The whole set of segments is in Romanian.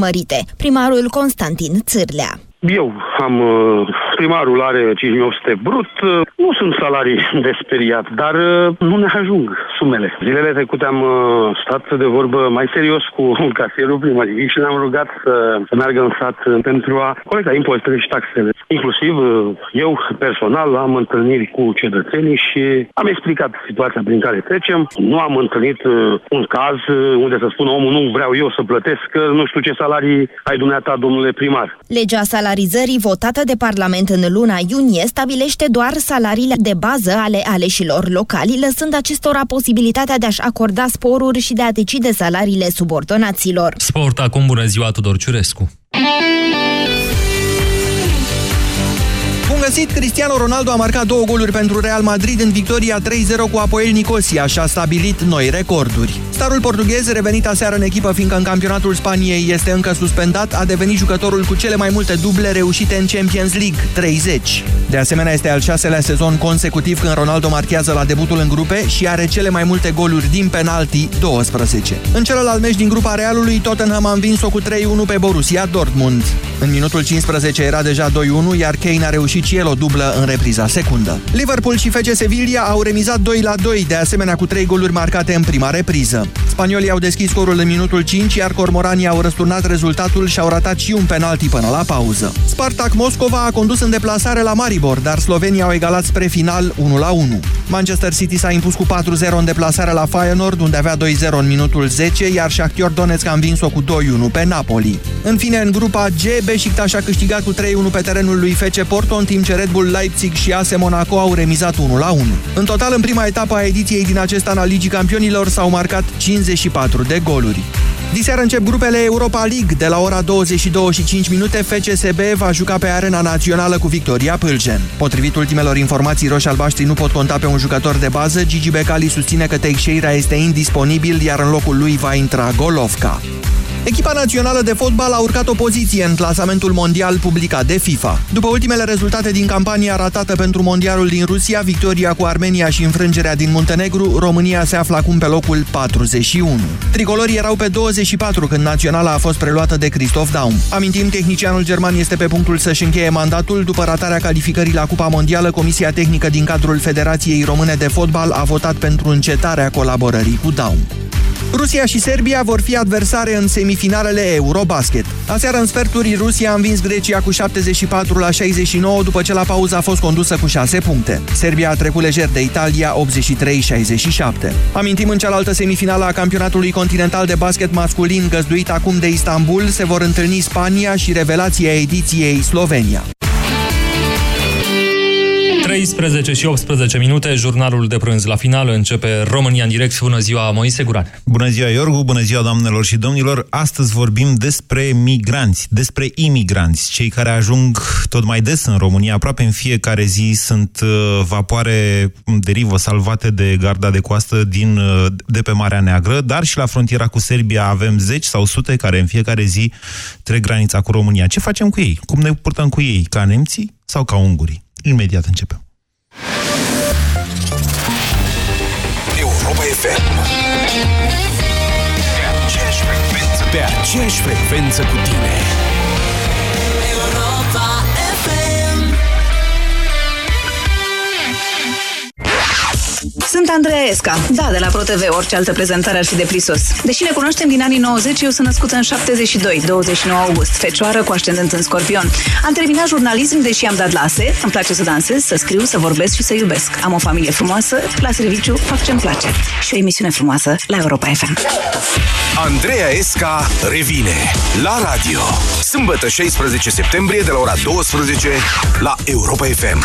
mărite. Primarul Constantin Țârlea. Eu am, uh, primarul are 5800 brut, uh, nu sunt salarii de speriat, dar uh, nu ne ajung sumele. Zilele trecute am stat de vorbă mai serios cu casierul primăriei și ne-am rugat să, să meargă în sat pentru a colecta impozitele și taxele. Inclusiv eu personal am întâlniri cu cetățenii și am explicat situația prin care trecem. Nu am întâlnit un caz unde să spună omul nu vreau eu să plătesc, că nu știu ce salarii ai dumneata, domnule primar. Legea salariilor salarizării votată de Parlament în luna iunie stabilește doar salariile de bază ale aleșilor locali, lăsând acestora posibilitatea de a-și acorda sporuri și de a decide salariile subordonaților. Sport acum, bună ziua, Tudor Ciurescu! Bun găsit! Cristiano Ronaldo a marcat două goluri pentru Real Madrid în victoria 3-0 cu Apoel Nicosia și a stabilit noi recorduri. Starul portughez, revenit aseară în echipă fiindcă în campionatul Spaniei este încă suspendat, a devenit jucătorul cu cele mai multe duble reușite în Champions League, 30. De asemenea, este al șaselea sezon consecutiv când Ronaldo marchează la debutul în grupe și are cele mai multe goluri din penalti, 12. În celălalt meci din grupa Realului, Tottenham a învins-o cu 3-1 pe Borussia Dortmund. În minutul 15 era deja 2-1, iar Kane a reușit și el o dublă în repriza secundă. Liverpool și FC Sevilla au remizat 2-2, de asemenea cu 3 goluri marcate în prima repriză. Spaniolii au deschis scorul în minutul 5, iar cormoranii au răsturnat rezultatul și au ratat și un penalti până la pauză. Spartak Moscova a condus în deplasare la Maribor, dar Slovenia au egalat spre final 1-1. Manchester City s-a impus cu 4-0 în deplasare la Feyenoord, unde avea 2-0 în minutul 10, iar Shakhtar Donetsk a învins-o cu 2-1 pe Napoli. În fine, în grupa G, Beşiktaş a câștigat cu 3-1 pe terenul lui FC Porto, în timp ce Red Bull Leipzig și AS Monaco au remizat 1-1. În total, în prima etapă a ediției din acest an al Ligii Campionilor s-au marcat 54 de goluri. Diseară încep grupele Europa League. De la ora 22 și 5 minute, FCSB va juca pe arena națională cu Victoria Pâlgen. Potrivit ultimelor informații, roșii-albaștri nu pot conta pe un jucător de bază. Gigi Becali susține că Teixeira este indisponibil, iar în locul lui va intra Golovka. Echipa națională de fotbal a urcat o poziție în clasamentul mondial publicat de FIFA. După ultimele rezultate din campania ratată pentru mondialul din Rusia, victoria cu Armenia și înfrângerea din Muntenegru, România se află acum pe locul 41. Tricolorii erau pe 24 când naționala a fost preluată de Christoph Daum. Amintim, tehnicianul german este pe punctul să-și încheie mandatul. După ratarea calificării la Cupa Mondială, Comisia Tehnică din cadrul Federației Române de Fotbal a votat pentru încetarea colaborării cu Daum. Rusia și Serbia vor fi adversare în semifinalele Eurobasket. Aseară în sferturi, Rusia a învins Grecia cu 74 la 69 după ce la pauză a fost condusă cu 6 puncte. Serbia a trecut lejer de Italia 83-67. Amintim în cealaltă semifinală a campionatului continental de basket masculin găzduit acum de Istanbul se vor întâlni Spania și revelația ediției Slovenia. 13 și 18 minute, jurnalul de prânz la final începe România în direct. Bună ziua, Moise Guran. Bună ziua, Iorgu, bună ziua, doamnelor și domnilor. Astăzi vorbim despre migranți, despre imigranți, cei care ajung tot mai des în România. Aproape în fiecare zi sunt uh, vapoare derivă salvate de garda de coastă din, uh, de pe Marea Neagră, dar și la frontiera cu Serbia avem zeci sau sute care în fiecare zi trec granița cu România. Ce facem cu ei? Cum ne purtăm cu ei? Ca nemții sau ca ungurii? Imediat începem. Europa FM Pe aceeași frecvență Pe aceeași frecvență cu tine Sunt Andreea Esca. Da, de la ProTV, orice altă prezentare ar fi de prisos. Deși ne cunoaștem din anii 90, eu sunt născută în 72, 29 august, fecioară cu ascendent în scorpion. Am terminat jurnalism, deși am dat lase, îmi place să dansez, să scriu, să vorbesc și să iubesc. Am o familie frumoasă, la serviciu, fac ce-mi place. Și o emisiune frumoasă la Europa FM. Andreea Esca revine la radio. Sâmbătă 16 septembrie de la ora 12 la Europa FM.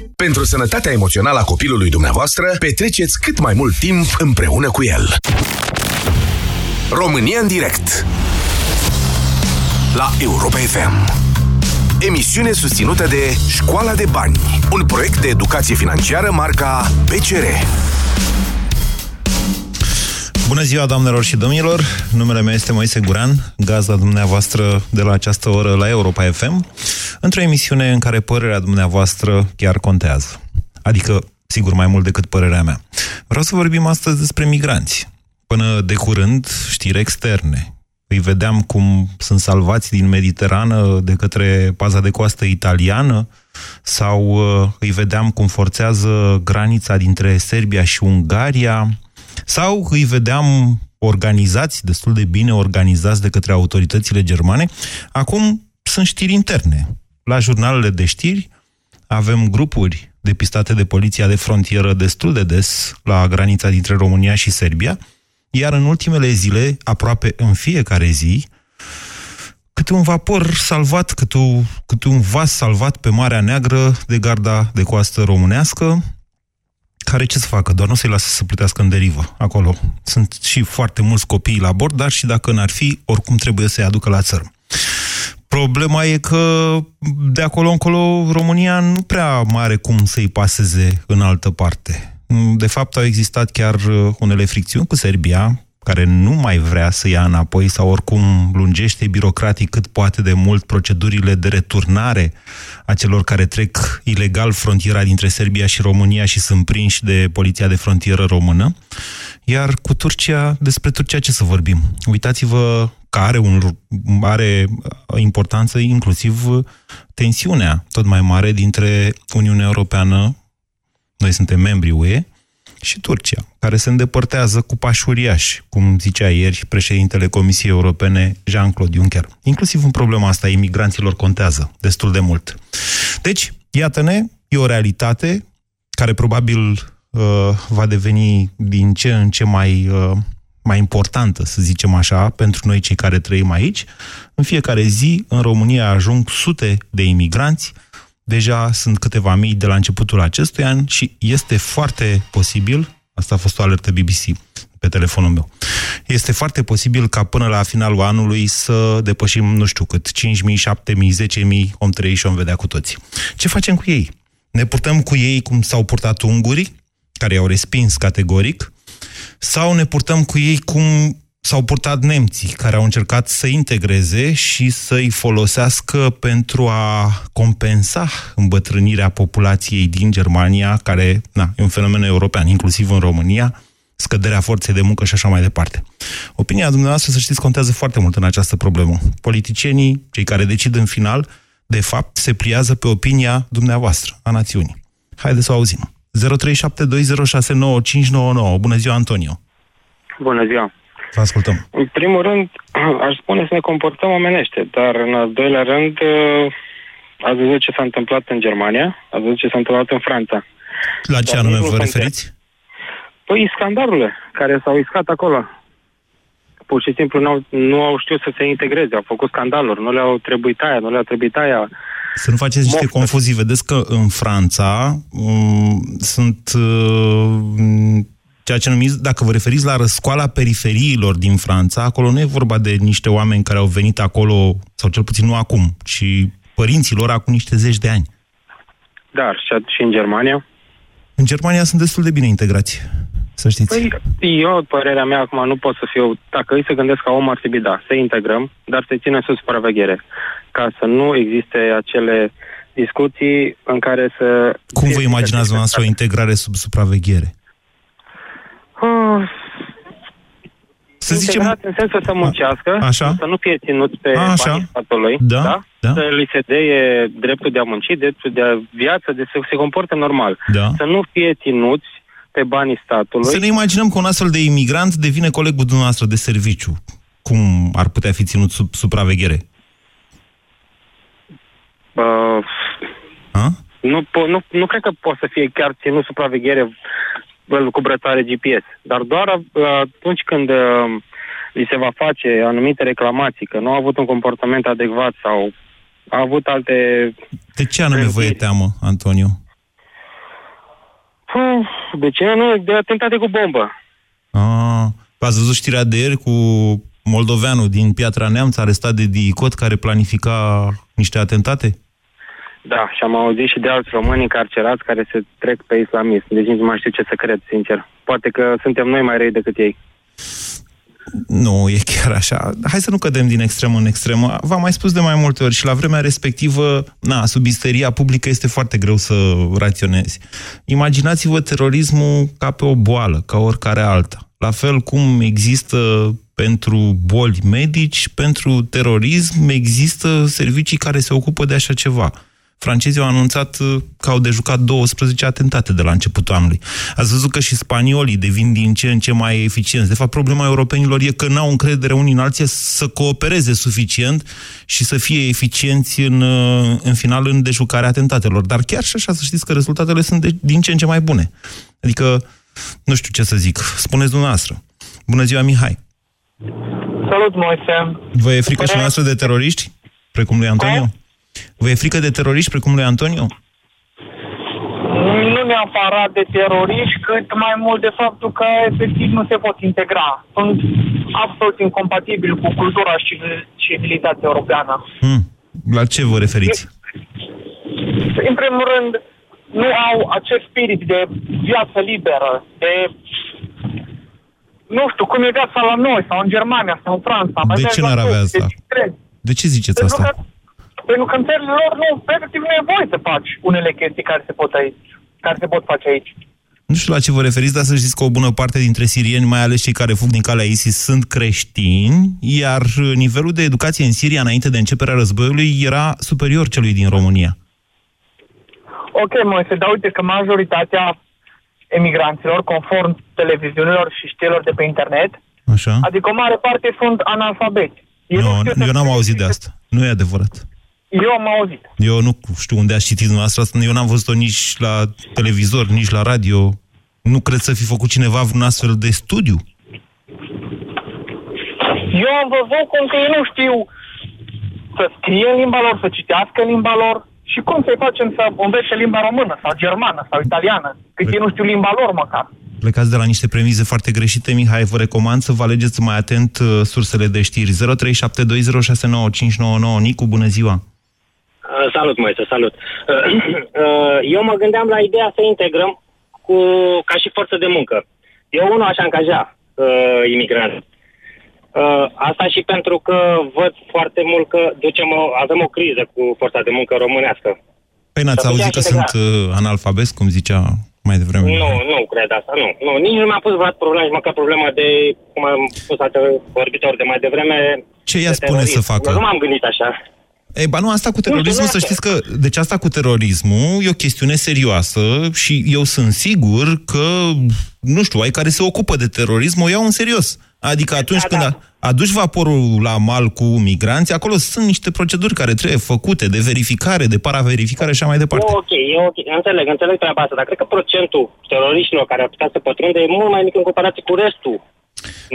Pentru sănătatea emoțională a copilului dumneavoastră, petreceți cât mai mult timp împreună cu el. România în direct. La Europa FM Emisiune susținută de Școala de Bani Un proiect de educație financiară marca PCR Bună ziua, doamnelor și domnilor! Numele meu este Moise Guran, gazda dumneavoastră de la această oră la Europa FM, într-o emisiune în care părerea dumneavoastră chiar contează. Adică, sigur, mai mult decât părerea mea. Vreau să vorbim astăzi despre migranți. Până de curând, știri externe. Îi vedeam cum sunt salvați din Mediterană de către paza de coastă italiană sau uh, îi vedeam cum forțează granița dintre Serbia și Ungaria sau îi vedeam organizați, destul de bine organizați de către autoritățile germane. Acum sunt știri interne. La jurnalele de știri avem grupuri depistate de poliția de frontieră destul de des la granița dintre România și Serbia, iar în ultimele zile, aproape în fiecare zi, câte un vapor salvat, câte, o, câte un vas salvat pe Marea Neagră de garda de coastă românească, care ce să facă? Doar nu să-i lasă să plutească în derivă acolo. Sunt și foarte mulți copii la bord, dar și dacă n-ar fi, oricum trebuie să-i aducă la țărm. Problema e că de acolo încolo România nu prea mare cum să-i paseze în altă parte. De fapt, au existat chiar unele fricțiuni cu Serbia, care nu mai vrea să ia înapoi sau oricum lungește birocratic cât poate de mult procedurile de returnare a celor care trec ilegal frontiera dintre Serbia și România și sunt prinși de poliția de frontieră română. Iar cu Turcia, despre Turcia ce să vorbim? Uitați-vă că are, un, are importanță inclusiv tensiunea tot mai mare dintre Uniunea Europeană, noi suntem membri UE, și Turcia, care se îndepărtează cu pași uriași, cum zicea ieri președintele Comisiei Europene Jean-Claude Juncker. Inclusiv în problema asta imigranților contează destul de mult. Deci, iată-ne, e o realitate care probabil uh, va deveni din ce în ce mai, uh, mai importantă, să zicem așa, pentru noi cei care trăim aici. În fiecare zi, în România ajung sute de imigranți, Deja sunt câteva mii de la începutul acestui an și este foarte posibil, asta a fost o alertă BBC pe telefonul meu, este foarte posibil ca până la finalul anului să depășim nu știu cât, 5.000, 7.000, 10.000, om trăi și om vedea cu toții. Ce facem cu ei? Ne purtăm cu ei cum s-au purtat ungurii, care i-au respins categoric, sau ne purtăm cu ei cum s-au purtat nemții, care au încercat să integreze și să-i folosească pentru a compensa îmbătrânirea populației din Germania, care na, e un fenomen european, inclusiv în România, scăderea forței de muncă și așa mai departe. Opinia dumneavoastră, să știți, contează foarte mult în această problemă. Politicienii, cei care decid în final, de fapt, se pliază pe opinia dumneavoastră, a națiunii. Haideți să o auzim. 0372069599. Bună ziua, Antonio! Bună ziua! Vă ascultăm. În primul rând, aș spune să ne comportăm omenește, dar în al doilea rând, uh, ați văzut ce s-a întâmplat în Germania, ați văzut ce s-a întâmplat în Franța. La ce dar anume vă referiți? Păi scandalurile care s-au iscat acolo. Pur și simplu nu au, nu au știut să se integreze, au făcut scandaluri, nu le-au trebuit aia, nu le-au trebuit aia. Să nu faceți niște Moftă. confuzii. Vedeți că în Franța um, sunt uh, ceea ce numiți, dacă vă referiți la răscoala periferiilor din Franța, acolo nu e vorba de niște oameni care au venit acolo, sau cel puțin nu acum, ci părinților acum niște zeci de ani. Dar și în Germania? În Germania sunt destul de bine integrați, să știți. Păi, eu, părerea mea, acum nu pot să fiu... Dacă îi se gândesc ca om, ar trebui, da, să integrăm, dar să ținem sub supraveghere, ca să nu existe acele discuții în care să... Cum vă imaginați noastră o integrare sub supraveghere? Uh, să zicem... în sensul să muncească, Așa. să nu fie ținut pe Așa. banii statului, da? Da? Da? să li se deie dreptul de a munci, dreptul de a viață, de să se comporte normal. Da. Să nu fie ținuți pe banii statului. Să ne imaginăm că un astfel de imigrant devine colegul dumneavoastră de serviciu. Cum ar putea fi ținut sub supraveghere? Uh, A? nu, po- nu, nu cred că poate să fie chiar ținut supraveghere uh, cu brățare GPS, dar doar uh, atunci când uh, îi se va face anumite reclamații că nu a avut un comportament adecvat sau a avut alte... De ce anume vă e teamă, Antonio? Puh, De ce nu? De atentate cu bombă. A, ați văzut știrea de ieri cu moldoveanul din Piatra Neamț, arestat de DICOT, care planifica niște atentate? Da, și am auzit și de alți români încarcerați care se trec pe islamism. Deci nici nu mai știu ce să cred, sincer. Poate că suntem noi mai răi decât ei. Nu, e chiar așa. Hai să nu cădem din extremă în extremă. V-am mai spus de mai multe ori și la vremea respectivă, na, sub isteria publică este foarte greu să raționezi. Imaginați-vă terorismul ca pe o boală, ca oricare alta. La fel cum există pentru boli medici, pentru terorism există servicii care se ocupă de așa ceva. Francezii au anunțat uh, că au de jucat 12 atentate de la începutul anului. Ați văzut că și spaniolii devin din ce în ce mai eficienți. De fapt, problema europenilor e că n-au încredere unii în alții să coopereze suficient și să fie eficienți în, uh, în final în dejucarea atentatelor. Dar chiar și așa să știți că rezultatele sunt de, din ce în ce mai bune. Adică, nu știu ce să zic. Spuneți dumneavoastră. Bună ziua, Mihai. Salut, Moise. Vă e frică și noastră de teroriști? Precum lui Antonio? Vă e frică de teroriști precum lui Antonio? Nu neapărat de teroriști, cât mai mult de faptul că efectiv nu se pot integra. Sunt absolut incompatibili cu cultura și civil- civilitatea europeană. Hmm. La ce vă referiți? În primul rând, nu au acest spirit de viață liberă, de nu știu, cum e viața la noi, sau în Germania, sau în Franța. Mai De mergi ce la n-ar avea toți, asta? deci cred. De ce ziceți Pentru asta? că, pentru că în țările lor nu, efectiv nu e voie să faci unele chestii care se pot aici, care se pot face aici. Nu știu la ce vă referiți, dar să știți că o bună parte dintre sirieni, mai ales cei care fug din calea ISIS, sunt creștini, iar nivelul de educație în Siria înainte de începerea războiului era superior celui din România. Ok, Moise, dar uite că majoritatea emigranților, conform televiziunilor și știrilor de pe internet, Așa? adică o mare parte sunt analfabeti. Ei Nu, știu să eu n-am scrie auzit și de să- asta. Nu e adevărat. Eu am auzit. Eu nu știu unde ați citit dumneavoastră asta, eu n-am văzut-o nici la televizor, nici la radio. Nu cred să fi făcut cineva vreun astfel de studiu. Eu am văzut cum că ei nu știu să scrie în limba lor, să citească în limba lor și cum să-i facem să învețe limba română sau germană sau italiană, cât ei nu știu limba lor măcar. Plecați de la niște premize foarte greșite, Mihai, vă recomand să vă alegeți mai atent uh, sursele de știri. 0372069599. Nicu, bună ziua! Uh, Salut, Moise, salut. Uh, uh, Eu mă gândeam la ideea să integrăm cu, ca și forță de muncă. Eu unul aș angaja uh, imigranți. Uh, asta și pentru că văd foarte mult că ducem o, avem o criză cu forța de muncă românească. Păi n-ați Să auzit putea că integra. sunt uh, analfabeti, cum zicea mai devreme? Nu, nu cred asta, nu. nu. Nici nu mi-a pus vreodată problema, nici măcar problema de, cum am spus alte vorbitori de mai devreme, Ce ea de spune terorism. să facă? Eu nu m-am gândit așa. Ei, ba nu, asta cu terorismul, să știți că, deci asta cu terorismul e o chestiune serioasă și eu sunt sigur că, nu știu, ai care se ocupă de terorism o iau în serios. Adică atunci Da, când da. a- aduci vaporul la mal cu migranți, acolo sunt niște proceduri care trebuie făcute, de verificare, de paraverificare și așa mai departe. E ok, e ok. Înțeleg, înțeleg treaba asta, dar cred că procentul teroriștilor care ar putea să pătrundă e mult mai mic în comparație cu restul.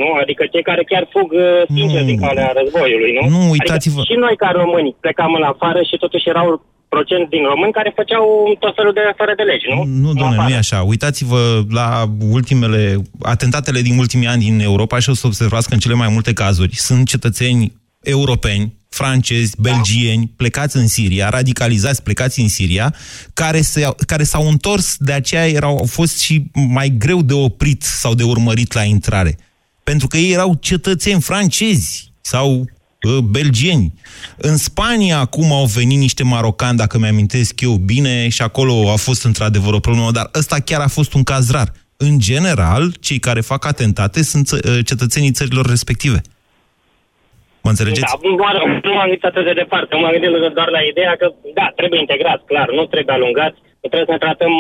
Nu? Adică cei care chiar fug uh, sincer din calea războiului, nu? Nu, uitați-vă. Adică și noi ca români plecam în afară și totuși erau procent din români care făceau tot felul de fără de legi, nu? Nu, doamne, nu e așa. Uitați-vă la ultimele, atentatele din ultimii ani din Europa și o să observați că în cele mai multe cazuri sunt cetățeni europeni, francezi, belgieni, plecați în Siria, radicalizați, plecați în Siria, care, se, care s-au întors, de aceea erau, au fost și mai greu de oprit sau de urmărit la intrare. Pentru că ei erau cetățeni francezi sau uh, belgieni. În Spania acum au venit niște marocani, dacă mi-amintesc eu bine, și acolo a fost într-adevăr o problemă, dar ăsta chiar a fost un caz rar. În general, cei care fac atentate sunt uh, cetățenii țărilor respective. Mă înțelegeți? Da, nu, am- nu m-am gândit atât de departe, m-am gândit doar la ideea că, da, trebuie integrat, clar, nu trebuie alungați, nu trebuie să ne tratăm,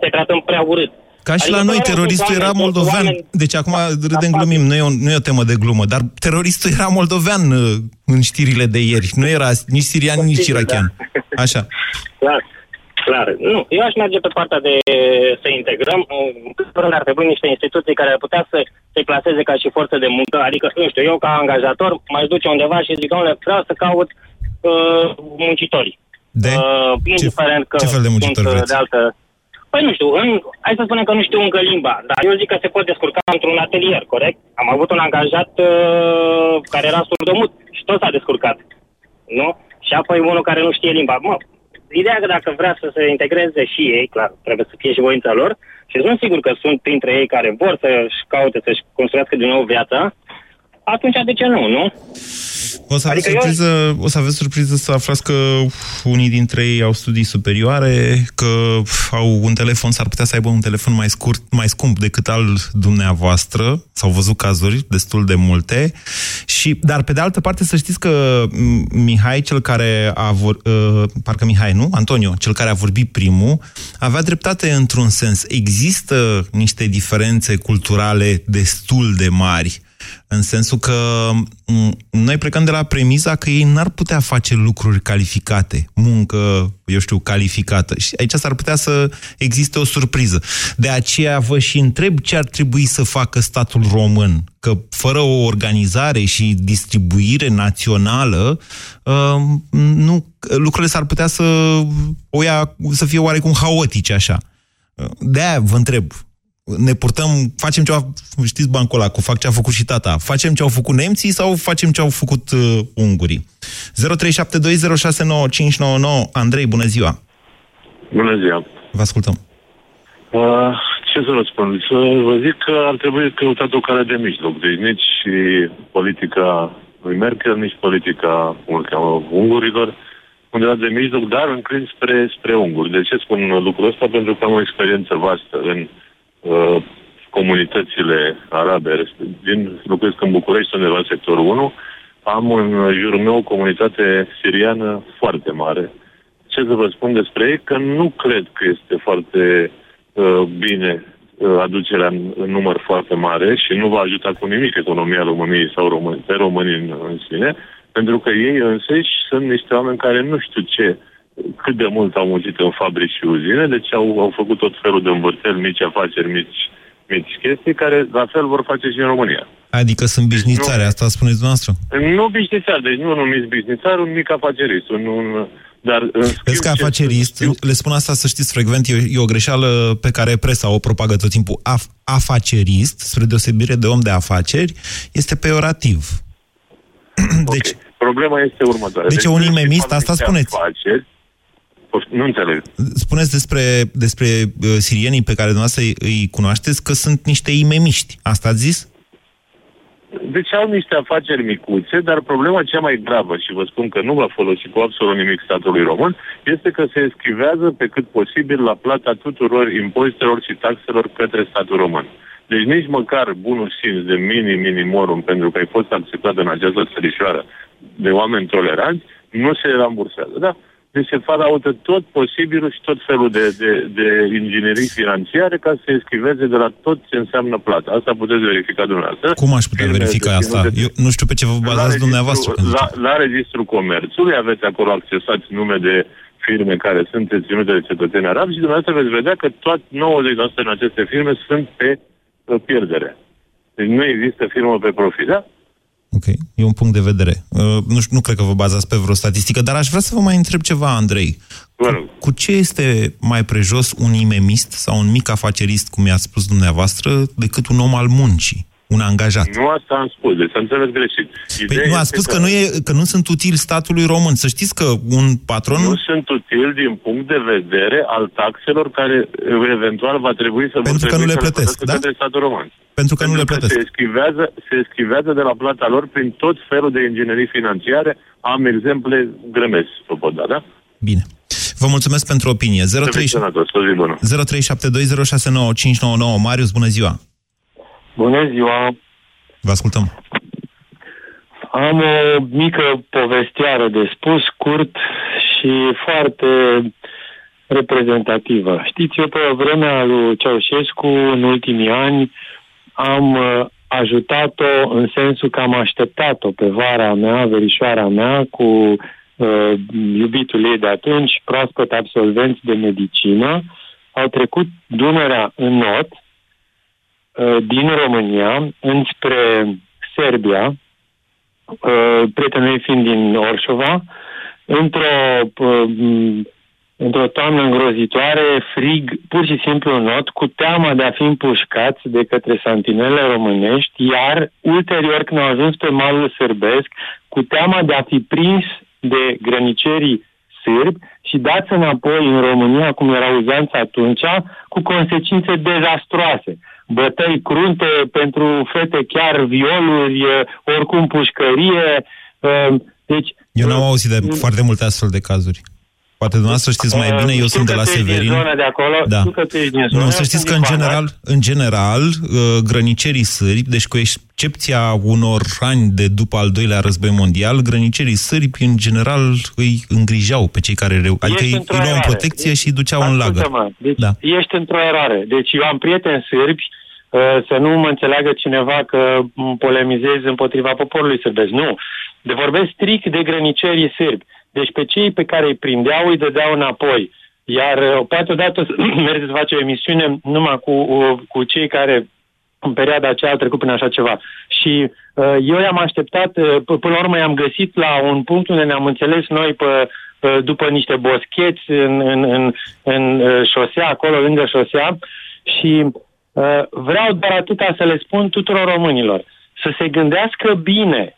să tratăm prea urât. Ca și Adică la noi, până la urmă teroristul sunt era oameni- sunt moldovean. oameni- Deci acum râdem, glumim, nu e, o, nu e o temă de glumă, dar teroristul era moldovean uh, în știrile de ieri. Nu era nici sirian, nici Posibil, irachian. Așa. Clar, clar. Nu, eu aș merge pe partea de să integrăm. În primul rând ar trebui niște instituții care ar putea să se claseze ca și forță de muncă. Adică, nu știu, eu ca angajator m-aș duce undeva și zic, domnule, vreau să caut uh, muncitori. De? Uh, indiferent că ce fel de muncitori sunt uh, vreți? de altă... Păi nu știu, în, hai să spunem că nu știu încă limba, dar eu zic că se pot descurca într-un atelier, corect? Am avut un angajat uh, care era surdomut și tot s-a descurcat, nu? Și apoi unul care nu știe limba. Mă, ideea că dacă vrea să se integreze și ei, clar, trebuie să fie și voința lor, și sunt sigur că sunt printre ei care vor să-și caute, să-și construiască din nou viața, atunci de ce nu, nu? O să, aveți Adică eu- surpriză, o să aveți surpriză să aflați că unii dintre ei au studii superioare, că au un telefon, s-ar putea să aibă un telefon mai scurt, mai scump decât al dumneavoastră. S-au văzut cazuri destul de multe. Și, dar pe de altă parte să știți că m, Mihai, cel care a vor, uh, parcă Mihai, nu? Antonio, cel care a vorbit primul, avea dreptate într-un sens. Există niște diferențe culturale destul de mari în sensul că m, noi plecăm de la premiza că ei n-ar putea face lucruri calificate, muncă, eu știu, calificată. Și aici s-ar putea să existe o surpriză. De aceea vă și întreb ce ar trebui să facă statul român. Că fără o organizare și distribuire națională, uh, nu, lucrurile s-ar putea să, o ia, să fie oarecum haotice așa. De-aia vă întreb, ne purtăm, facem ceva, știți bancul ăla, cu fac ce a făcut și tata, facem ce au făcut nemții sau facem ce au făcut uh, ungurii? 0372069599 Andrei, bună ziua! Bună ziua! Vă ascultăm. Uh, ce să răspund? Să vă zic că ar trebui căutat o cale de mijloc. Deci nici politica lui Merkel, nici politica, cum îl cheamă, ungurilor, undeva de mijloc, dar înclin spre, spre unguri. De ce spun lucrul ăsta? Pentru că am o experiență vastă în uh, comunitățile arabe. Din, locuiesc în București, undeva în sectorul 1. Am în jurul meu o comunitate siriană foarte mare. Ce să vă spun despre ei? Că nu cred că este foarte uh, bine uh, aducerea în, în număr foarte mare și nu va ajuta cu nimic economia României sau român, pe românii în, în sine, pentru că ei însăși sunt niște oameni care nu știu ce, cât de mult au muncit în fabrici și uzine, deci au, au făcut tot felul de învârteli, mici afaceri, mici, mici chestii, care la fel vor face și în România. Adică sunt bișnițare, asta spuneți dumneavoastră? Nu bișnițar, deci nu numiți bișnițar, un mic afacerist, un, un, dar în schimb, Vezi că ce- afacerist, le spun asta să știți frecvent, e, e o greșeală pe care presa o propagă tot timpul. Af, afacerist, spre deosebire de om de afaceri, este peorativ. Deci, Problema este următoarea. Deci e un imemist, asta niște spuneți. Afaceri, Pof- nu înțeleg. spuneți despre, despre uh, sirienii pe care dumneavoastră îi, îi cunoașteți că sunt niște imemiști. Asta ați zis? Deci au niște afaceri micuțe, dar problema cea mai gravă, și vă spun că nu va folosi cu absolut nimic statului român, este că se eschivează pe cât posibil la plata tuturor impozitelor și taxelor către statul român. Deci nici măcar bunul simț de mini-minimorum, pentru că ai fost acceptat în această țărișoară de oameni toleranți, nu se rambursează. Da? Deci se faraută tot posibilul și tot felul de, de, de inginerii financiare ca să se eschiveze de la tot ce înseamnă plata. Asta puteți verifica dumneavoastră. Cum aș putea Firme verifica asta? deținute- Eu nu știu pe ce vă bazați la dumneavoastră. registrul- când La, ziceți. la registrul comerțului aveți acolo accesați nume de firme care sunt deținute de cetățeni arabi și dumneavoastră veți vedea că tot 90% din aceste firme sunt pe uh, pierdere. Deci nu există firmă pe profit, da? Ok, e un punct de vedere. Uh, nu, știu, nu cred că vă bazați pe vreo statistică, dar aș vrea să vă mai întreb ceva, Andrei. Cu, cu ce este mai prejos un imemist sau un mic afacerist, cum i-ați spus dumneavoastră, decât un om al muncii, un angajat? Nu asta am spus, deci am înțeles greșit. Păi nu, a spus că nu, e, că nu sunt utili statului român. Să știți că un patron... Nu sunt util din punct de vedere al taxelor care uh, eventual va trebui să Pentru că nu le plătesc, da? către statul român. Pentru că nu le plătesc. Se eschivează, se eschivează de la plata lor prin tot felul de inginerii financiare. Am exemple grămezi, vă pot da, da? Bine. Vă mulțumesc pentru opinie. Să fiți sănătos, o zi bună. 0372069599. Marius, bună ziua! Bună ziua! Vă ascultăm. Am o mică povesteară de spus, scurt și foarte reprezentativă. Știți, eu pe vremea lui Ceaușescu, în ultimii ani, am uh, ajutat-o în sensul că am așteptat-o pe vara mea, verișoara mea, cu uh, iubitul ei de atunci, proaspăt absolvenți de medicină, au trecut Dunărea în not, uh, din România, înspre Serbia, uh, prietenul fiind din Orșova, într-o uh, într-o toamnă îngrozitoare, frig, pur și simplu not, cu teama de a fi împușcați de către santinele românești, iar ulterior, când au ajuns pe malul sârbesc, cu teama de a fi prins de grănicerii sârbi și dați înapoi în România, cum era uzanța atunci, cu consecințe dezastroase. Bătăi crunte pentru fete, chiar violuri, oricum pușcărie. Uh, deci, Eu n-am auzit de foarte multe astfel de cazuri. Poate dumneavoastră știți mai bine, eu sunt de la Severin. de acolo, da. că tu ești din zona, Nu, să știți că în general, în general, uh, grănicerii sârbi, deci cu excepția unor ani de după al doilea război mondial, grănicerii sârbi, în general, îi îngrijau pe cei care... Reu... Adică îi, îi luau în protecție și îi duceau în lagăr. Deci Da. ești într-o eroare. Deci eu am prieteni sârbi, uh, să nu mă înțeleagă cineva că m, polemizez împotriva poporului sârbesc. Nu. De vorbesc strict de grănicerii sârbi. Deci pe cei pe care îi prindeau îi dădeau înapoi. Iar uh, poate odată mergeți să face o emisiune numai cu, uh, cu cei care în perioada aceea au trecut prin așa ceva. Și uh, eu i-am așteptat, uh, p- până la urmă i-am găsit la un punct unde ne-am înțeles noi pe, uh, după niște boscheți în, în, în, în uh, șosea, acolo lângă șosea și uh, vreau doar atâta să le spun tuturor românilor, să se gândească bine,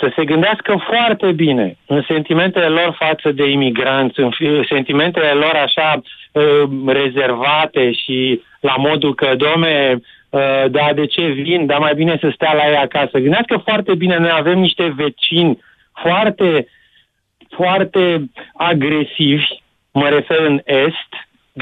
să se gândească foarte bine în sentimentele lor față de imigranți, în fi- sentimentele lor așa uh, rezervate și la modul că, domne, uh, da, de ce vin, dar mai bine să stea la ei acasă. Gândească foarte bine, noi avem niște vecini foarte, foarte agresivi, mă refer în Est.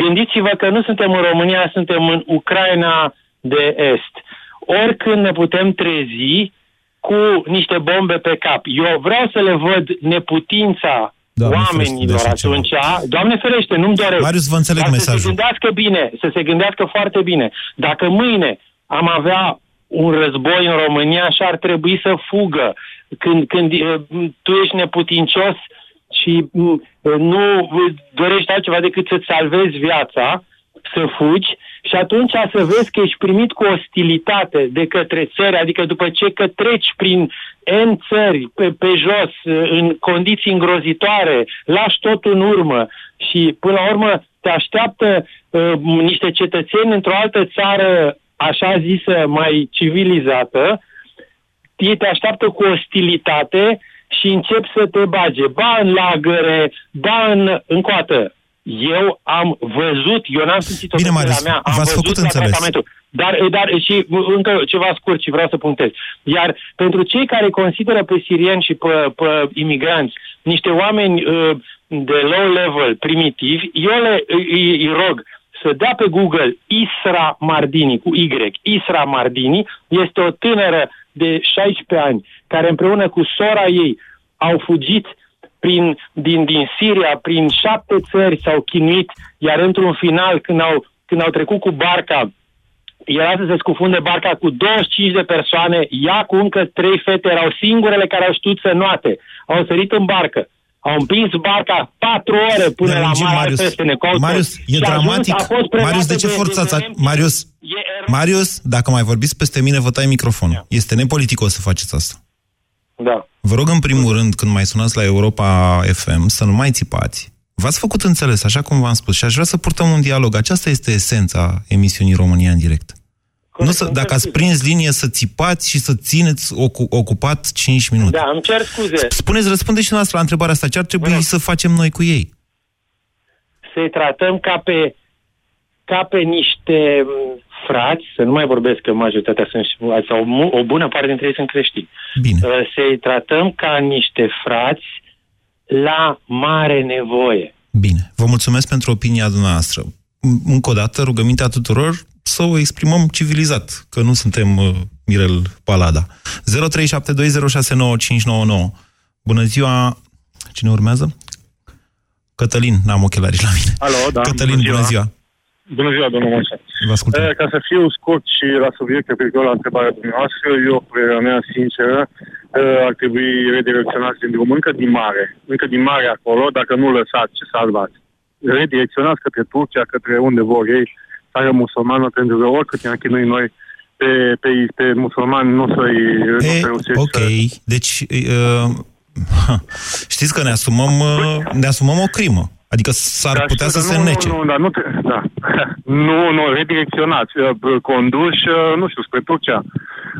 Gândiți-vă că nu suntem în România, suntem în Ucraina de Est. Oricând ne putem trezi cu niște bombe pe cap. Eu vreau să le văd neputința Doamne oamenilor ferește de așa atunci. Doamne ferește, nu-mi doresc. Marius, vă înțeleg Dar Să se mesajul. gândească bine, să se gândească foarte bine. Dacă mâine am avea un război în România și ar trebui să fugă când, când uh, tu ești neputincios și uh, nu dorești altceva decât să-ți salvezi viața, să fugi și atunci să vezi că ești primit cu ostilitate de către țări, adică după ce că treci prin N țări pe, pe jos, în condiții îngrozitoare, lași totul în urmă și până la urmă te așteaptă uh, niște cetățeni într-o altă țară, așa zisă, mai civilizată, ei te așteaptă cu ostilitate și încep să te bage, ba în lagăre, ba în, în coată. Eu am văzut, eu n-am simțit-o Bine, pe pielea Marius, mea, am v-ați văzut făcut la înțeles. tratamentul. Dar, dar și încă ceva scurt și vreau să punctez. Iar pentru cei care consideră pe sirieni și pe, pe imigranți niște oameni uh, de low level, primitivi, eu le îi, îi, îi rog să dea pe Google Isra Mardini, cu Y, Isra Mardini, este o tânără de 16 ani care împreună cu sora ei au fugit prin, din, din Siria, prin șapte țări s-au chinuit, iar într-un final, când au, când au trecut cu barca, era să se scufunde barca cu 25 de persoane, ea cu încă trei fete erau singurele care au știut să noate. Au sărit în barcă. Au împins barca patru ore până la Lărgim, mare Marius. peste Necol. Marius, e Și a ajuns- dramatic. a fost predată Marius, de ce de- forțați? de- Marius, Marius, dacă mai vorbiți peste mine, vă tai microfonul. Este nepoliticos să faceți asta. Da. Vă rog în primul rând, când mai sunați la Europa FM, să nu mai țipați. V-ați făcut înțeles, așa cum v-am spus, și aș vrea să purtăm un dialog. Aceasta este esența emisiunii România în direct. Nu să, dacă ați prins linie să țipați și să țineți ocu- ocupat 5 minute. Da, îmi cer scuze. Spuneți, răspundeți și dumneavoastră la întrebarea asta. Ce ar trebui să facem noi cu ei? să-i tratăm ca pe, ca pe niște m, frați, să nu mai vorbesc că majoritatea sunt, și- sau mu- o bună parte dintre ei sunt creștini. Bine. Uh, Să-i tratăm ca niște frați la mare nevoie. Bine. Vă mulțumesc pentru opinia dumneavoastră. M- Încă o dată, rugămintea tuturor să o exprimăm civilizat, că nu suntem uh, Mirel Palada. 0372069599. Bună ziua! Cine urmează? Cătălin, n-am ochelarii la mine. Alo, da. Cătălin, bună ziua. Bună ziua, domnul Moșa. Vă ascultăm. Eh, Ca să fiu scurt și la subiect referitor la întrebarea dumneavoastră, eu, părerea mea sinceră, eh, ar trebui redirecționați din drum încă din mare. Încă din mare acolo, dacă nu lăsați, ce salvați? Redirecționați către Turcia, către unde vor ei, țară musulmană, pentru că oricât ne-am chinuit noi pe, pe, pe musulmani, nu să-i nu E, să reușești ok, deci uh, ha, știți că ne asumăm, uh, ne asumăm o crimă. Adică s-ar Da, putea știu, să dar se nu, nece. Nu, nu, dar nu, te, da. nu, nu, redirecționați, uh, conduși, uh, nu știu, spre Turcia.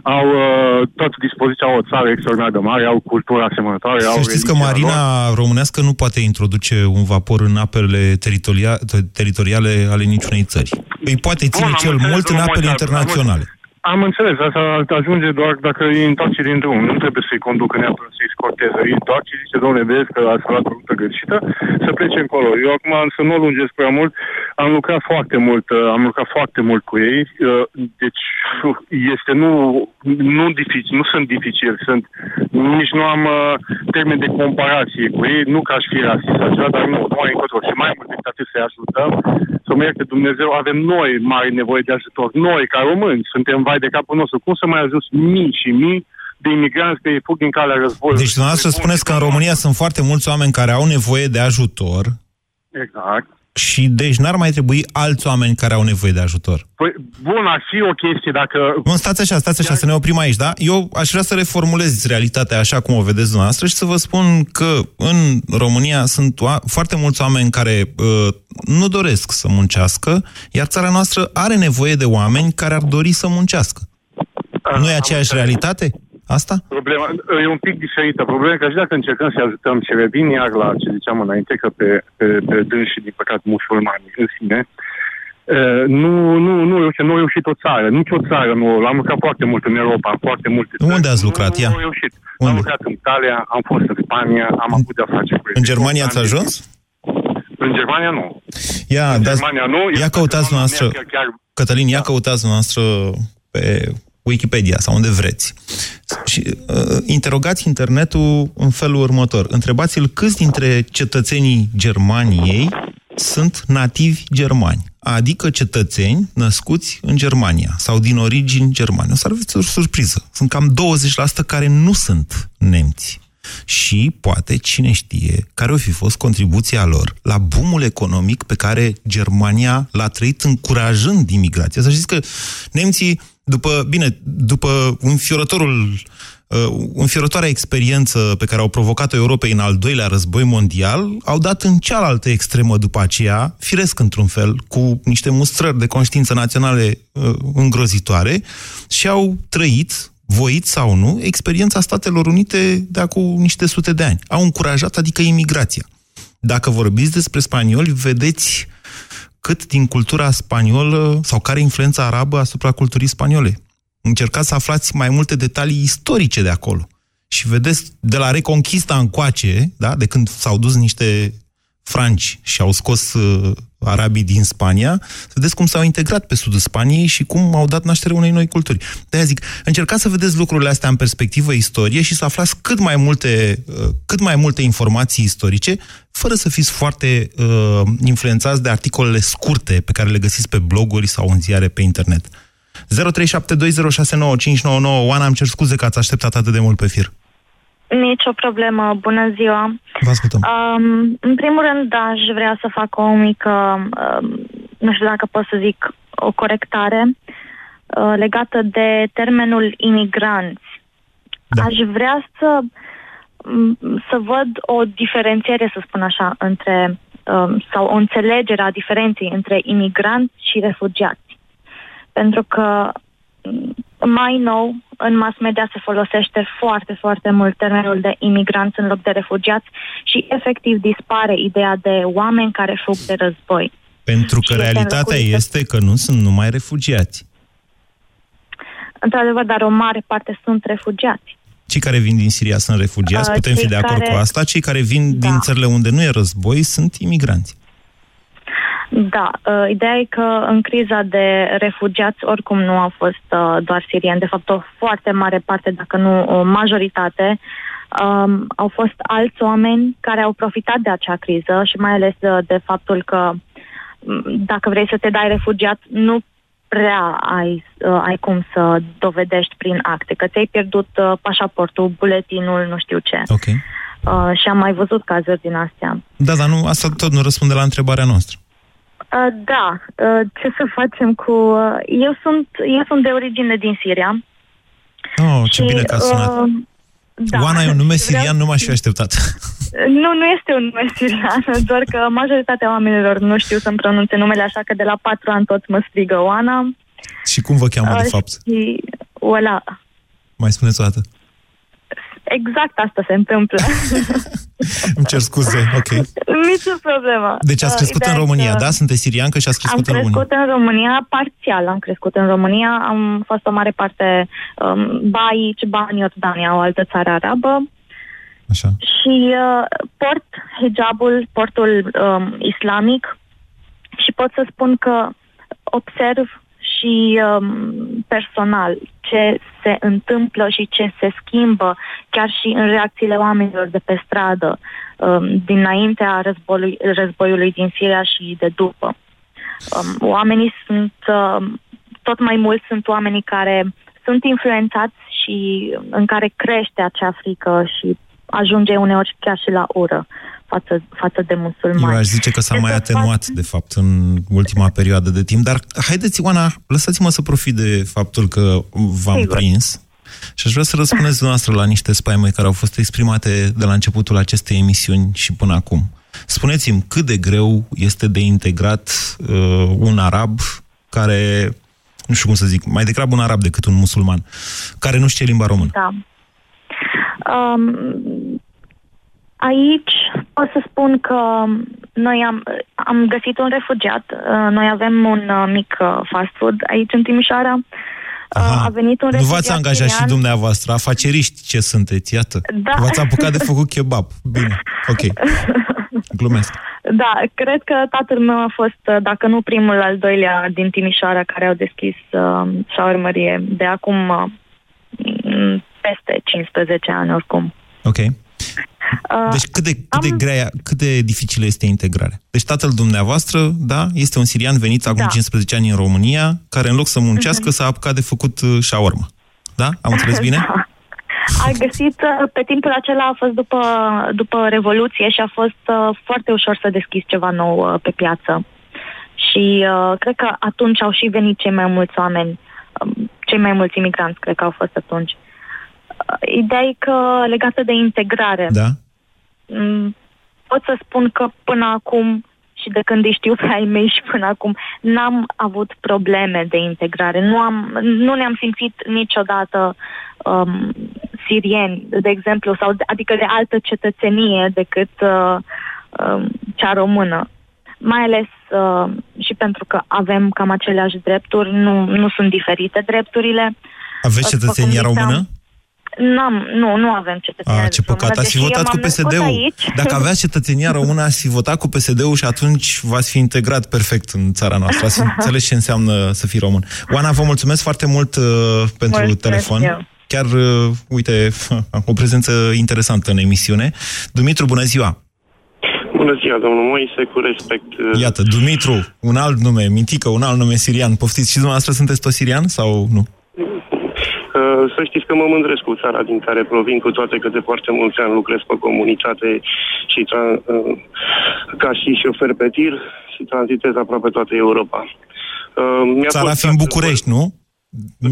Au uh, tot dispoziția au o țară extraordinar de mare, au cultură asemănătoare, au Să știți că religia marina lor. românească nu poate introduce un vapor în apele teritoria- teritoriale ale niciunei țări. Îi poate ține Bun, am cel înțeles, mult în domnul apele Moise, am internaționale. Am înțeles, asta ajunge doar dacă îi întoarce din drum. Nu trebuie să-i conducă neapărat să-i scorteze. Îi întoarce și zice, domnule, vezi că ați luat o rută greșită, să plece încolo. Eu acum, să nu o lungesc prea mult, am lucrat foarte mult, uh, am lucrat foarte mult cu ei. uh, Deci este nu, nu, dificil, nu sunt dificil, sunt, nici nu am uh, termen de comparație cu ei, nu că aș fi rasist sau ceva, dar nu, nu ai încotro. Și mai mult decât atât să-i ajutăm, să mă ierte Dumnezeu, avem noi mare nevoie de ajutor. Noi, ca români, suntem vai de capul nostru. Cum să mai ajuns mii și mii de imigranți care fug din calea războiului? Deci dumneavoastră spuneți că în România sunt foarte mulți oameni care au nevoie de ajutor Exact. Și deci n-ar mai trebui alți oameni care au nevoie de ajutor. Păi, bun, ar fi o chestie dacă... Nu, stați așa, stați așa, să ne oprim aici, da? Eu aș vrea să reformulez realitatea așa cum o vedeți dumneavoastră și să vă spun că în România sunt oa- foarte mulți oameni care uh, nu doresc să muncească, iar țara noastră are nevoie de oameni care ar dori să muncească. Nu e aceeași realitate? Asta? Problema e un pic diferită. Problema e că și dacă încercăm să ajutăm și revin iar la ce ziceam înainte, că pe, pe, pe dânsi, din păcate, musulmani în sine, uh, nu, nu, nu, reușit, nu a reușit o țară, nici o țară nu. Am lucrat foarte mult în Europa, în foarte multe țări. Unde ați lucrat? Nu, Ia. nu a reușit. Am lucrat în Italia, am fost în Spania, am avut de-a face cu În Germania ați ajuns? În Germania nu. Ia, În dați, Germania nu. ia căutați noastră, Chiar, chiar Cătălin, ia căutați noastră pe Wikipedia sau unde vreți. Și uh, interogați internetul în felul următor. Întrebați-l câți dintre cetățenii Germaniei sunt nativi germani, adică cetățeni născuți în Germania sau din origini germane. O să aveți o surpriză. Sunt cam 20% care nu sunt nemți. Și poate, cine știe, care o fi fost contribuția lor la boomul economic pe care Germania l-a trăit încurajând imigrația. Să știți că nemții, după, bine, după înfiorătorul uh, înfiorătoarea experiență pe care au provocat-o Europei în al doilea război mondial, au dat în cealaltă extremă după aceea, firesc într-un fel, cu niște mustrări de conștiință naționale uh, îngrozitoare și au trăit, voit sau nu, experiența Statelor Unite de acum niște sute de ani. Au încurajat, adică imigrația. Dacă vorbiți despre spanioli, vedeți cât din cultura spaniolă sau care e influența arabă asupra culturii spaniole. Încercați să aflați mai multe detalii istorice de acolo. Și vedeți, de la Reconquista încoace, da, de când s-au dus niște franci și au scos uh, arabii din Spania, să vedeți cum s-au integrat pe sudul Spaniei și cum au dat naștere unei noi culturi. De-aia zic, încercați să vedeți lucrurile astea în perspectivă istorie și să aflați cât mai multe, uh, cât mai multe informații istorice, fără să fiți foarte uh, influențați de articolele scurte pe care le găsiți pe bloguri sau în ziare pe internet. 0372069599 Oana, am cer scuze că ați așteptat atât de mult pe fir. Nici o problemă. Bună ziua. Vă ascultăm. Um, în primul rând, aș vrea să fac o mică, um, nu știu dacă pot să zic, o corectare uh, legată de termenul imigranți. Da. Aș vrea să, m, să văd o diferențiere, să spun așa, între um, sau o înțelegere a diferenței între imigranți și refugiați. Pentru că m, mai nou, în mass media se folosește foarte, foarte mult termenul de imigranți în loc de refugiați și efectiv dispare ideea de oameni care fug de război. Pentru că Și este realitatea înlocuită. este că nu sunt numai refugiați. Într-adevăr, dar o mare parte sunt refugiați. Cei care vin din Siria sunt refugiați, Uh, putem fi cei de acord care- cu asta. Cei care vin Da. din țările unde nu e război sunt imigranți. Da, uh, ideea e că în criza de refugiați oricum nu au fost uh, doar sirieni. De fapt, o foarte mare parte, dacă nu o majoritate, Um, au fost alți oameni care au profitat de acea criză și mai ales de, de faptul că m, dacă vrei să te dai refugiat, nu prea ai, uh, ai cum să dovedești prin acte, că ți-ai pierdut uh, pașaportul, buletinul, nu știu ce. Ok. Uh, și am mai văzut cazuri din astea. Da, dar nu, asta tot nu răspunde la întrebarea noastră. Uh, da, uh, ce să facem cu... Uh, eu, sunt, eu sunt de origine din Siria. Oh, ce bine că a sunat. Uh, da. Oana e un nume Vreau- sirian, nu m-aș fi așteptat. Nu, nu este un nume sirian, doar că majoritatea oamenilor nu știu să-mi pronunțe numele, așa că de la patru ani toți mă strigă Oana. Și cum vă cheamă, de Uh, fapt? Și, voilà. Mai spuneți o dată. Exact asta se întâmplă. Îmi cer scuze, ok. Nici o problemă. Deci ați Uh, crescut în ideea e România, că da? Sunteți sirian că și ați crescut am în România. crescut în România, parțial am crescut în România, am fost o mare parte um, Baici, Bani, Iordania, o altă țară arabă. Așa. Și uh, port hijabul, portul um, islamic și pot să spun că observ și um, personal ce se întâmplă și ce se schimbă chiar și în reacțiile oamenilor de pe stradă um, dinaintea războiului, războiului din Siria și de după. Um, oamenii sunt, um, tot mai mulți sunt oamenii care sunt influențați și în care crește acea frică și ajunge uneori chiar și la ură față, față de Eu musulmani. aș zice că s-a Ce mai să atenuat, de fapt, în ultima perioadă de timp. Dar haideți, Oana, lăsați-mă să profit de faptul că v-am Sigur. prins și aș vrea să răspundeți dumneavoastră la niște spaime care au fost exprimate de la începutul acestei emisiuni și până acum. Spuneți-mi cât de greu este de integrat uh, un arab care, nu știu cum să zic, mai degrabă un arab decât un musulman, care nu știe limba română. Da. Um, aici pot să spun că noi am, am găsit un refugiat. Uh, Noi avem un uh, mic uh, fast food aici în Timișoara. Uh, A venit un Nu refugiat v-ați angajat și sirian. dumneavoastră, afaceriști ce sunteți, iată. Da. V-ați apucat de făcut kebab. Bine, ok. Glumesc. Da, cred că tatăl meu a fost, uh, dacă nu primul, al doilea din Timișoara care au deschis uh, șaurmărie de acum uh, m, peste 15 ani oricum. Ok. Uh, Deci cât de, cât de grea, cât de dificilă este integrarea? Deci tatăl dumneavoastră, da, este un sirian venit acum Da. 15 ani în România, care în loc să muncească s-a apucat de făcut uh, shawarma. Da? Am înțeles bine? Da. A găsit, uh, pe timpul acela a fost după, după Revoluție și a fost uh, foarte ușor să deschizi ceva nou uh, pe piață. Și uh, cred că atunci au și venit cei mai mulți oameni, um, cei mai mulți imigranți, cred că au fost atunci. Uh, ideea e că legată de integrare, Da? Mm, pot să spun că până acum și de când îi știu pe ai mei și până acum n-am avut probleme de integrare. Nu, am, nu ne-am simțit niciodată um, sirieni, de exemplu, sau de, adică de altă cetățenie decât uh, um, cea română. Mai ales uh, și pentru că avem cam aceleași drepturi, nu, nu sunt diferite drepturile. Aveți După cum cetățenia ziceam, română? N-am, nu, nu avem cetățenia A, ce păcat, română, ați fi deși votat eu cu m-am născut PSD-ul. aici. Dacă aveați cetățenia română, ați fi votat cu PSD-ul și atunci v-ați fi integrat perfect în țara noastră. Ați fi înțeles ce înseamnă să fii român. Oana, vă mulțumesc foarte mult uh, pentru Mulțumesc telefon. eu. Chiar, uh, uite, o prezență interesantă în emisiune. Dumitru, bună ziua! Bună ziua, domnul Moise, cu respect. uh, Iată, Dumitru, un alt nume, Mintică, un alt nume sirian. Poftiți, și dumneavoastră sunteți tot sirian sau nu? Uh, Să știți că mă mândresc cu țara din care provin, cu toate că de foarte mulți ani lucrez pe comunitate și tra- uh, ca și șofer pe tir și tranzitez aproape toată Europa. Uh, mi-a Țara fost fiind dat să București, nu?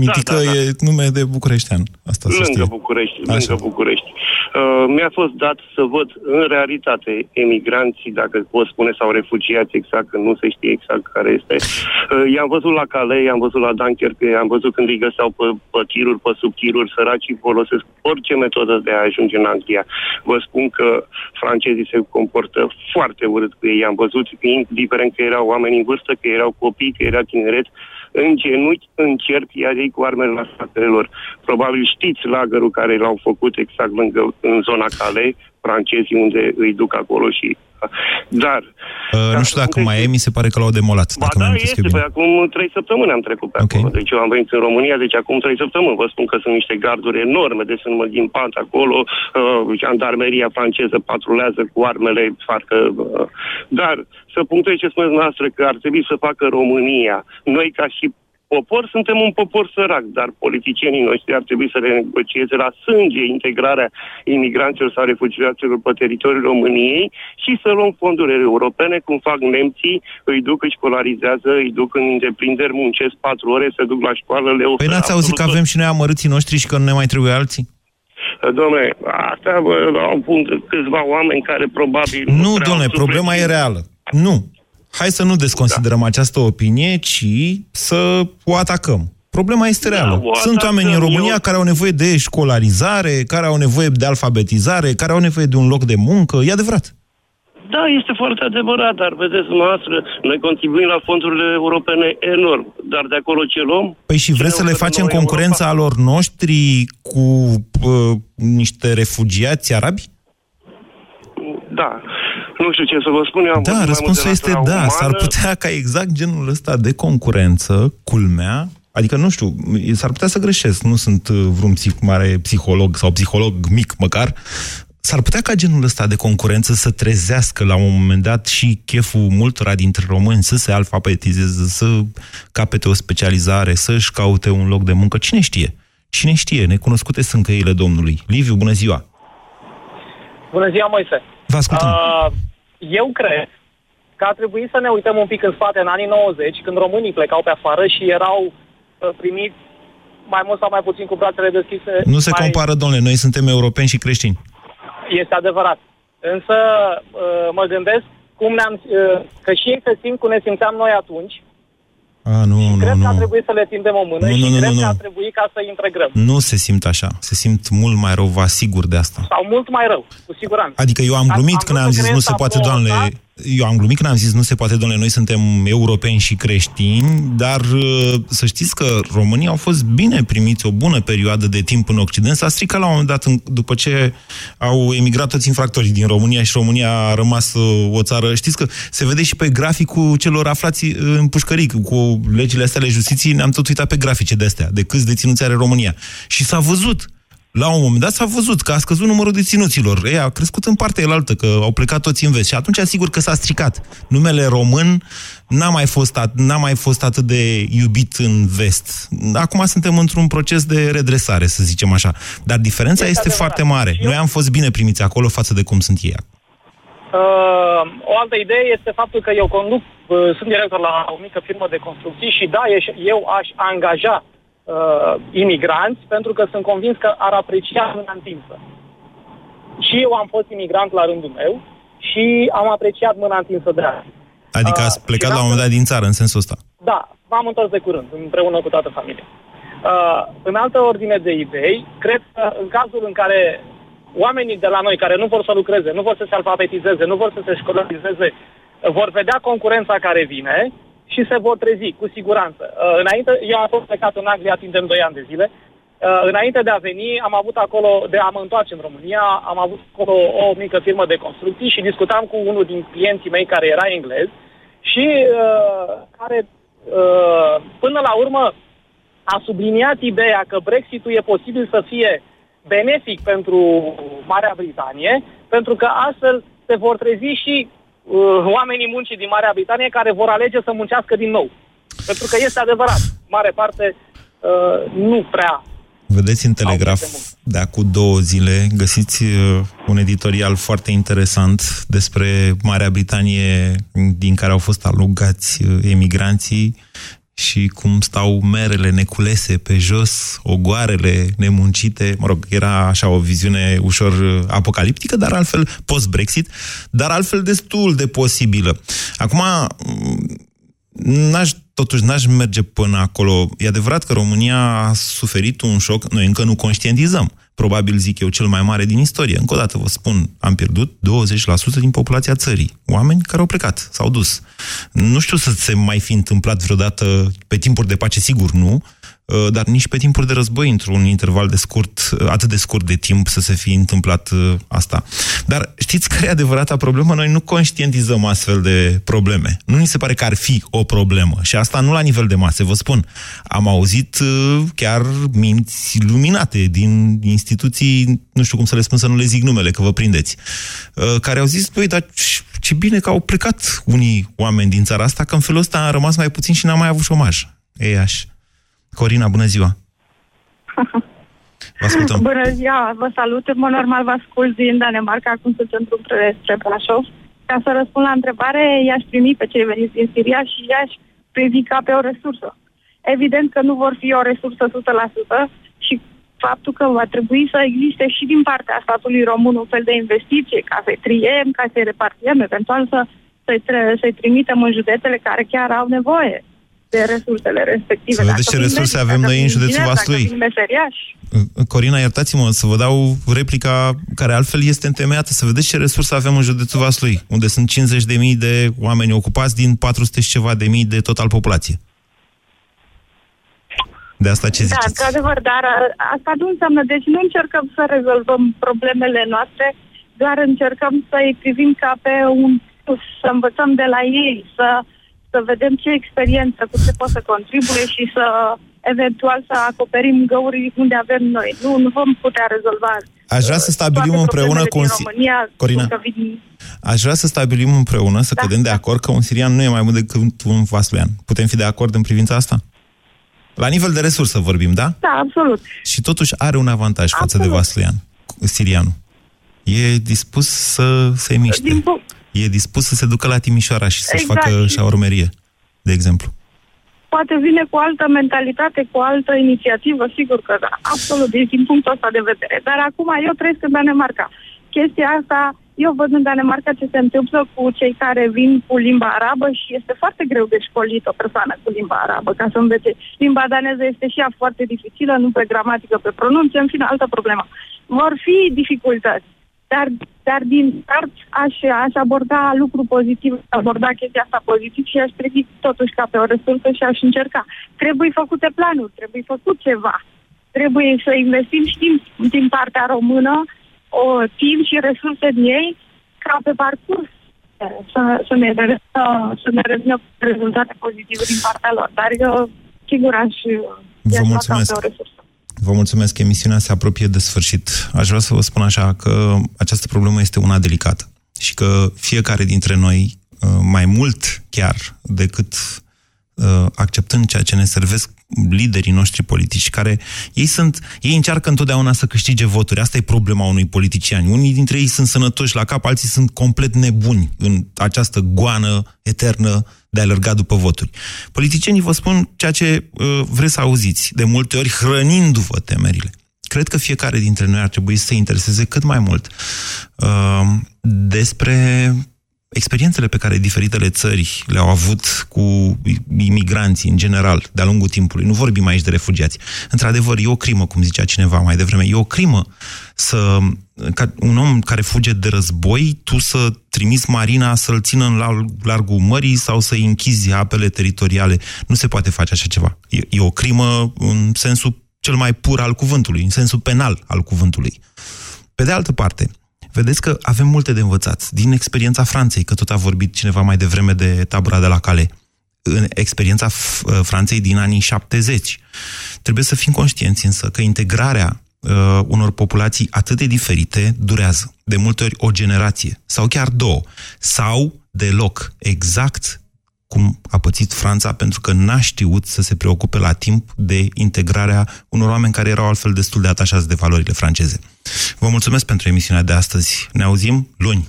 Mintică da, da. e nume de bucureștean. Asta să Lângă știe. București, Așa. lângă București. Uh, mi-a fost dat să văd în realitate emigranții, dacă pot spune, sau refugiați exact, că nu se știe exact care este. Uh, i-am văzut la Calais, i-am văzut la Dunkerque, i-am văzut când îi găseau pe, pe tiruri, pe subtiruri, săracii folosesc orice metodă de a ajunge în Anglia. Vă spun că francezii se comportă foarte urât cu ei. I-am văzut, indiferent că erau oameni în vârstă, că erau copii, că era tineret, în genunchi încerc iar ei cu armele la spatele lor. Probabil știți lagărul care l-au făcut exact lângă, în zona Calais, francezii unde îi duc acolo și dar... Uh, nu știu dacă mai e, mi se pare că l-au demolat. Ba dacă da, mi-am este, păi acum trei săptămâni am trecut pe okay. acolo. Deci eu am venit în România, deci acum trei săptămâni. Vă spun că sunt niște garduri enorme, deci sunt mă pat acolo, uh, jandarmeria franceză patrulează cu armele, parcă... Uh, dar să punctez ce spuneți noastră, că ar trebui să facă România. Noi ca și popor, suntem un popor sărac, dar politicienii noștri ar trebui să renegocieze la sânge integrarea imigranților sau refugiaților pe teritoriul României și să luăm fonduri europene, cum fac nemții, îi duc, își școlarizează, îi duc în întreprinderi, muncesc patru ore, se duc la școală, le Păi n-ați auzit că avem și noi amărâții noștri și că nu ne mai trebuie alții? Domnule, asta vă au punct câțiva oameni care probabil... Nu, domnule, problema e reală. Nu hai să nu desconsiderăm da. această opinie, ci să o atacăm. Problema este da, reală. Da, Sunt oameni în România eu... care au nevoie de școlarizare, care au nevoie de alfabetizare, care au nevoie de un loc de muncă. E adevărat. Da, este foarte adevărat, dar vedeți noastră, noi contribuim la fondurile europene enorm, dar de acolo ce luăm? Păi și vreți să le facem concurența Europa? alor noștri cu uh, niște refugiați arabi? Da. Nu știu ce să vă spun, eu am Da, răspunsul este da. Umană. S-ar putea ca exact genul ăsta de concurență, culmea, Adică, nu știu, s-ar putea să greșesc, nu sunt uh, vreun psih, mare psiholog sau psiholog mic măcar, s-ar putea ca genul ăsta de concurență să trezească la un moment dat și cheful multora dintre români să se alfabetizeze, să capete o specializare, să-și caute un loc de muncă. Cine știe? Cine știe? Necunoscute sunt căile Domnului. Liviu, bună ziua! Bună ziua, Moise! Vă ascultăm! Uh, eu cred că ar trebui să ne uităm un pic în spate, în anii 90, când românii plecau pe afară și erau uh, primiți mai mult sau mai puțin cu brațele deschise. Nu se mai... compară, domnule, noi suntem europeni și creștini. Este adevărat. Însă uh, mă gândesc cum ne-am, uh, că și ei se simt cum ne simțeam noi atunci a, nu, și nu, cred nu. că ar trebui să le tindem o mână nu, și nu, nu, cred nu, că nu. ar trebui ca să integrăm. Nu se simt așa. Se simt mult mai rău, vă asigur de asta. Sau mult mai rău, cu siguranță. Adică eu am glumit am când am zis nu se poate, doamne, eu am glumit când am zis nu se poate, domnule, noi suntem europeni și creștini, dar uh, să știți că românii au fost bine primiți o bună perioadă de timp în Occident. S-a stricat la un moment dat, în, după ce au emigrat toți infractorii din România și România a rămas uh, o țară. Știți că se vede și pe graficul celor aflați uh, în pușcării, cu legile astea ale justiției, ne-am tot uitat pe grafice de astea, de câți deținuți are România. Și s-a văzut la un moment dat s-a văzut că a scăzut numărul deținuților. Ei, a crescut în partea elaltă, că au plecat toți în vest. Și atunci, sigur că s-a stricat. Numele român n-a mai, fost at- n-a mai fost atât de iubit în vest. Acum suntem într-un proces de redresare, să zicem așa. Dar diferența este, este foarte mare. Noi am fost bine primiți acolo față de cum sunt ei. Uh, o altă idee este faptul că eu conduc, uh, sunt director la o mică firmă de construcții și da, eu aș angaja uh, imigranți pentru că sunt convins că ar aprecia mâna întinsă. Și eu am fost imigrant la rândul meu și am apreciat mâna întinsă de azi. Adică ați plecat uh, la un moment dat din țară, în sensul ăsta? Da, m-am întors de curând, împreună cu toată familia. Uh, în altă ordine de idei, cred că în cazul în care oamenii de la noi care nu vor să lucreze, nu vor să se alfabetizeze, nu vor să se școlarizeze, vor vedea concurența care vine și se vor trezi, cu siguranță. Uh, înainte, eu am fost plecat în Anglia timp de 2 ani de zile. Uh, înainte de a veni, am avut acolo, de a mă întoarce în România, am avut acolo o mică firmă de construcții și discutam cu unul din clienții mei care era englez și uh, care, uh, până la urmă, a subliniat ideea că Brexitul e posibil să fie benefic pentru Marea Britanie, pentru că astfel se vor trezi și uh, oamenii muncii din Marea Britanie care vor alege să muncească din nou. Pentru că este adevărat, mare parte uh, nu prea Vedeți în Telegraf de acum două zile, găsiți uh, un editorial foarte interesant despre Marea Britanie din care au fost alugați uh, emigranții și cum stau merele neculese pe jos, ogoarele nemuncite. Mă rog, era așa o viziune ușor uh, apocaliptică, dar altfel post-Brexit, dar altfel destul de posibilă. Acum, n-aș, totuși n-aș merge până acolo. E adevărat că România a suferit un șoc, noi încă nu conștientizăm. Probabil, zic eu, cel mai mare din istorie. Încă o dată vă spun, am pierdut 20% din populația țării. Oameni care au plecat, s-au dus. Nu știu să se mai fi întâmplat vreodată pe timpuri de pace, sigur nu, uh, dar nici pe timpuri de război, într-un interval de scurt, uh, atât de scurt de timp, să se fi întâmplat uh, asta. Dar știți care e adevărata problemă? Noi nu conștientizăm astfel de probleme. Nu ni se pare că ar fi o problemă. Și asta nu la nivel de mase, vă spun. Am auzit chiar minți luminate din instituții, nu știu cum să le spun, să nu le zic numele, că vă prindeți, care au zis, păi, dar ce bine că au plecat unii oameni din țara asta, că în felul ăsta a rămas mai puțin și n-am mai avut șomaj. Ei, aș. Corina, bună ziua! Vă ascultăm. Bună ziua, vă salut. În mod normal vă ascult din Danemarca, acum sunt în drum spre Brașov. Ca să răspund la întrebare, i-aș primi pe cei veniți din Siria și i-aș privi ca pe o resursă. Evident că nu vor fi o resursă 100% și faptul că va trebui să existe și din partea statului român un fel de investiție ca să-i triem, ca să-i repartiem, eventual să, să-i, să-i trimitem în județele care chiar au nevoie de resursele respective. Să vedeți ce resurse medic, avem noi în județul Vaslui. Corina, iertați-mă să vă dau replica care altfel este întemeiată. Să vedeți ce resurse avem în județul Vaslui, unde sunt 50.000 de oameni ocupați din 400 și ceva de mii de total populație. De asta ce da, ziceți? Da, într-adevăr, dar asta nu înseamnă, deci nu încercăm să rezolvăm problemele noastre, doar încercăm să-i privim ca pe un să învățăm de la ei, să să vedem ce experiență, cu ce pot să contribuie și să eventual să acoperim găuri unde avem noi. Nu, nu vom putea rezolva Aș vrea să stabilim împreună cu un... România, Corina, vin... aș vrea să stabilim împreună, să da, cădem da. de acord că un sirian nu e mai mult decât un vasluian. Putem fi de acord în privința asta? La nivel de resursă vorbim, da? Da, absolut. Și totuși are un avantaj absolut. față de vasluian, sirianul. E dispus să se miște. Din punct e dispus să se ducă la Timișoara și să-și exact. facă șaurmerie, de exemplu. Poate vine cu altă mentalitate, cu altă inițiativă, sigur că da, absolut, deci din punctul ăsta de vedere. Dar acum eu trăiesc în Danemarca. Chestia asta, eu văd în Danemarca ce se întâmplă cu cei care vin cu limba arabă și este foarte greu de școlit o persoană cu limba arabă, ca să învețe. Limba daneză este și ea foarte dificilă, nu pe gramatică, pe pronunție, în fine, altă problemă. Vor fi dificultăți dar, dar din start aș, aș aborda lucru pozitiv, aborda chestia asta pozitiv și aș privi totuși ca pe o resursă și aș încerca. Trebuie făcute planuri, trebuie făcut ceva. Trebuie să investim și din, din partea română o timp și resurse din ei ca pe parcurs să, să ne, să, să ne revină rezultate pozitive din partea lor. Dar eu, sigur, aș, Vă mulțumesc. Pe o resursă. Vă mulțumesc, emisiunea se apropie de sfârșit. Aș vrea să vă spun așa că această problemă este una delicată și că fiecare dintre noi, uh, mai mult chiar decât uh, acceptând ceea ce ne servesc liderii noștri politici, care ei sunt, ei încearcă întotdeauna să câștige voturi. Asta e problema unui politician. Unii dintre ei sunt sănătoși la cap, alții sunt complet nebuni în această goană eternă de a alerga după voturi. Politicienii vă spun ceea ce uh, vreți să auziți, de multe ori hrănindu-vă temerile. Cred că fiecare dintre noi ar trebui să se intereseze cât mai mult uh, despre experiențele pe care diferitele țări le-au avut cu imigranții în general, de-a lungul timpului. Nu vorbim aici de refugiați. Într-adevăr, e o crimă, cum zicea cineva mai devreme, e o crimă să, ca un om care fuge de război, tu să trimiți marina să-l țină în largul mării sau să-i închizi apele teritoriale. Nu se poate face așa ceva. E, e o crimă în sensul cel mai pur al cuvântului, în sensul penal al cuvântului. Pe de altă parte, vedeți că avem multe de învățat. Din experiența Franței, că tot a vorbit cineva mai devreme de tabura de la Calais, în experiența Franței din anii 70. Trebuie să fim conștienți însă că integrarea uh, unor populații atât de diferite durează. De multe ori o generație, sau chiar două, sau deloc, exact cum a pățit Franța, pentru că n-a știut să se preocupe la timp de integrarea unor oameni care erau altfel destul de atașați de valorile franceze. Vă mulțumesc pentru emisiunea de astăzi. Ne auzim luni.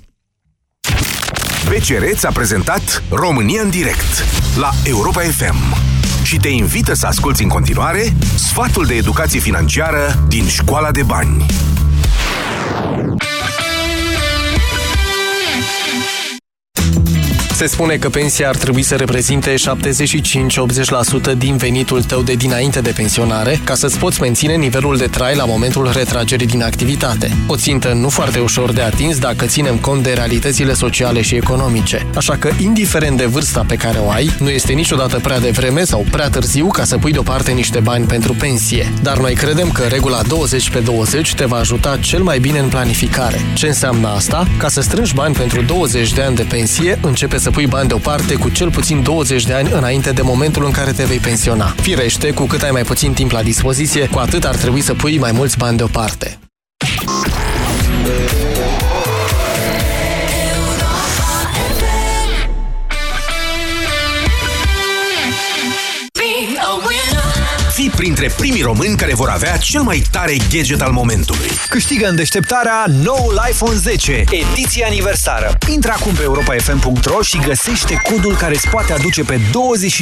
BCR ți-a prezentat România în direct la Europa FM și te invită să asculti în continuare sfatul de educație financiară din Școala de Bani. Se spune că pensia ar trebui să reprezinte 75-80% din venitul tău de dinainte de pensionare, ca să-ți poți menține nivelul de trai la momentul retragerii din activitate. O țintă nu foarte ușor de atins dacă ținem cont de realitățile sociale și economice. Așa că, indiferent de vârsta pe care o ai, nu este niciodată prea devreme sau prea târziu ca să pui deoparte niște bani pentru pensie. Dar noi credem că regula 20 pe 20 te va ajuta cel mai bine în planificare. Ce înseamnă asta? Ca să strângi bani pentru 20 de ani de pensie, începe să pui bani deoparte cu cel puțin 20 de ani înainte de momentul în care te vei pensiona. Firește, cu cât ai mai puțin timp la dispoziție, cu atât ar trebui să pui mai mulți bani deoparte. Printre primii români care vor avea cel mai tare gadget al momentului. Câștigă în deșteptarea noul iPhone 10, ediție aniversară. Intră acum pe europafm.ro și găsește codul care îți poate aduce pe 20